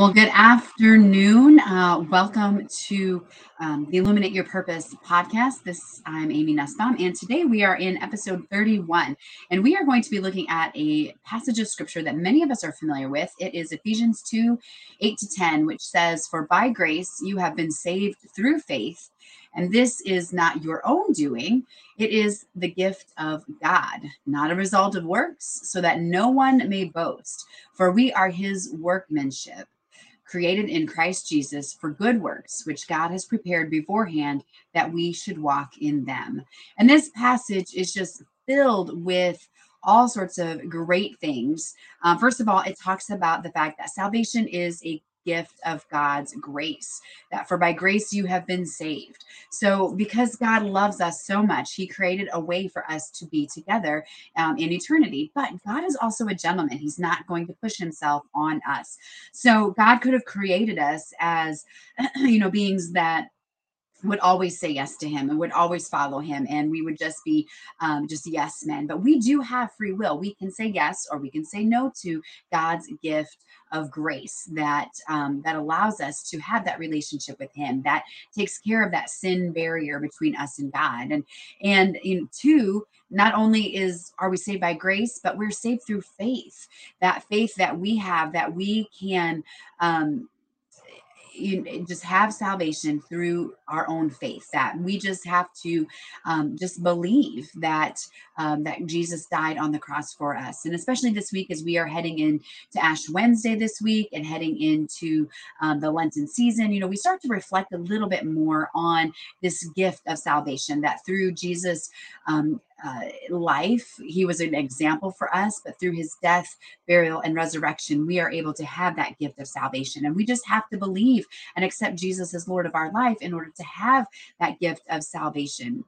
Well, good afternoon. Uh, welcome to um, the Illuminate Your Purpose podcast. This I'm Amy Nussbaum, and today we are in episode 31, and we are going to be looking at a passage of scripture that many of us are familiar with. It is Ephesians 2, 8 to 10, which says, "For by grace you have been saved through faith." And this is not your own doing, it is the gift of God, not a result of works, so that no one may boast. For we are his workmanship created in Christ Jesus for good works, which God has prepared beforehand that we should walk in them. And this passage is just filled with all sorts of great things. Um, first of all, it talks about the fact that salvation is a gift of God's grace, that for by grace you have been saved. So, because God loves us so much, He created a way for us to be together um, in eternity. But God is also a gentleman, He's not going to push Himself on us. So, God could have created us as, you know, beings that would always say yes to him and would always follow him and we would just be um, just yes men. But we do have free will. We can say yes or we can say no to god's gift of grace that um, that allows us to have that relationship with him that takes care of that sin barrier between us and god. And and you know, two not only is are we saved by grace but we're saved through faith. That faith that we have that we can um, you just have salvation through our own faith that we just have to um, just believe that um, that jesus died on the cross for us and especially this week as we are heading into ash wednesday this week and heading into um, the lenten season you know we start to reflect a little bit more on this gift of salvation that through jesus um, uh, life. He was an example for us, but through his death, burial, and resurrection, we are able to have that gift of salvation. And we just have to believe and accept Jesus as Lord of our life in order to have that gift of salvation.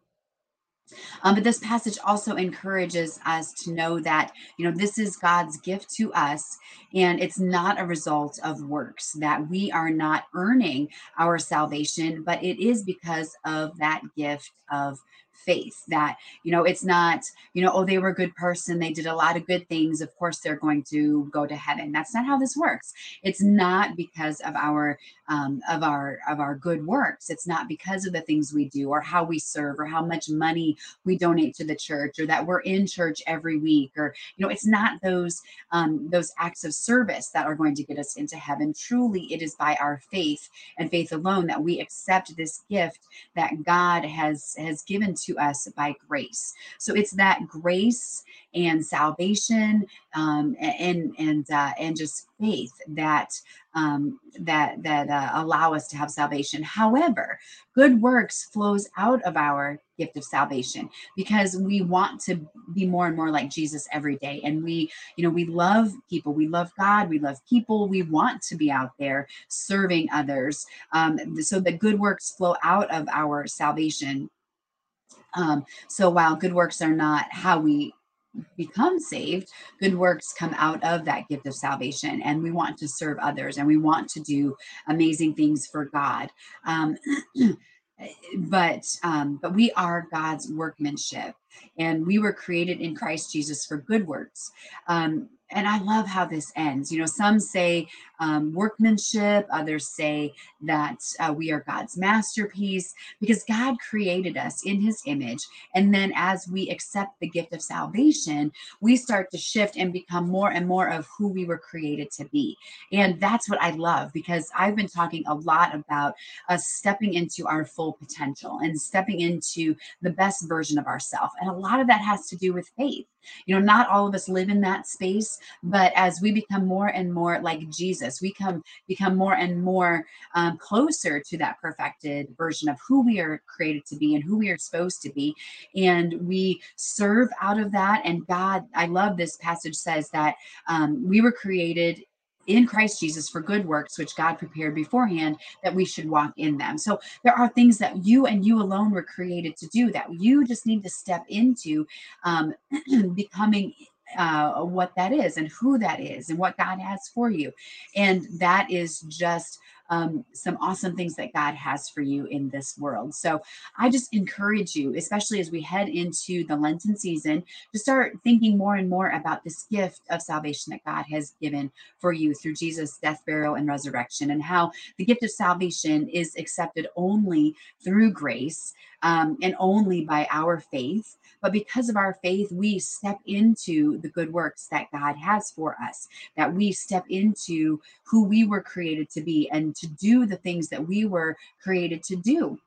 Um, but this passage also encourages us to know that, you know, this is God's gift to us, and it's not a result of works, that we are not earning our salvation, but it is because of that gift of faith that you know it's not you know oh they were a good person they did a lot of good things of course they're going to go to heaven. That's not how this works. It's not because of our um, of our of our good works. It's not because of the things we do or how we serve or how much money we donate to the church or that we're in church every week or you know it's not those um, those acts of service that are going to get us into heaven. Truly it is by our faith and faith alone that we accept this gift that god has has given to us by grace so it's that grace and salvation um, and and uh, and just faith that um, that that uh, allow us to have salvation. However, good works flows out of our gift of salvation because we want to be more and more like Jesus every day, and we you know we love people, we love God, we love people, we want to be out there serving others. Um, so the good works flow out of our salvation. Um, so while good works are not how we become saved, good works come out of that gift of salvation. And we want to serve others and we want to do amazing things for God. Um, but um, but we are God's workmanship, and we were created in Christ Jesus for good works. Um, and I love how this ends. You know, some say um, workmanship, others say that uh, we are God's masterpiece because God created us in his image. And then as we accept the gift of salvation, we start to shift and become more and more of who we were created to be. And that's what I love because I've been talking a lot about us stepping into our full potential and stepping into the best version of ourselves. And a lot of that has to do with faith. You know, not all of us live in that space, but as we become more and more like Jesus, we come become more and more um, closer to that perfected version of who we are created to be and who we are supposed to be, and we serve out of that. And God, I love this passage says that um, we were created in Christ Jesus for good works, which God prepared beforehand that we should walk in them. So there are things that you and you alone were created to do that you just need to step into um, becoming uh, what that is and who that is and what God has for you. And that is just um, some awesome things that God has for you in this world. So I just encourage you, especially as we head into the Lenten season, to start thinking more and more about this gift of salvation that God has given for you through Jesus' death, burial, and resurrection, and how the gift of salvation is accepted only through grace um, and only by our faith. But because of our faith, we step into the good works that God has for us, that we step into who we were created to be and to do the things that we were created to do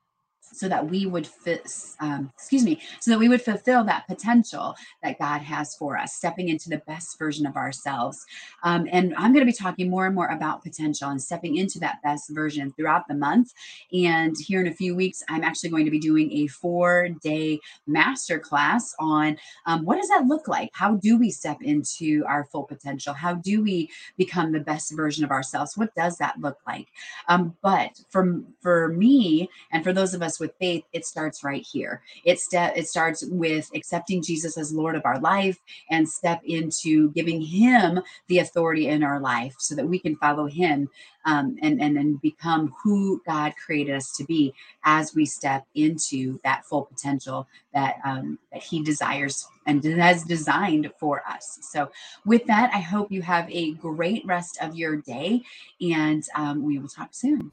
so that we would fit, um, excuse me, so that we would fulfill that potential that God has for us, stepping into the best version of ourselves. Um, and I'm going to be talking more and more about potential and stepping into that best version throughout the month. And here in a few weeks, I'm actually going to be doing a four day master class on um, what does that look like? How do we step into our full potential? How do we become the best version of ourselves? What does that look like? Um, but for, for me and for those of with faith, it starts right here. It step it starts with accepting Jesus as Lord of our life and step into giving Him the authority in our life, so that we can follow Him um, and and and become who God created us to be as we step into that full potential that um, that He desires and has designed for us. So, with that, I hope you have a great rest of your day, and um, we will talk soon.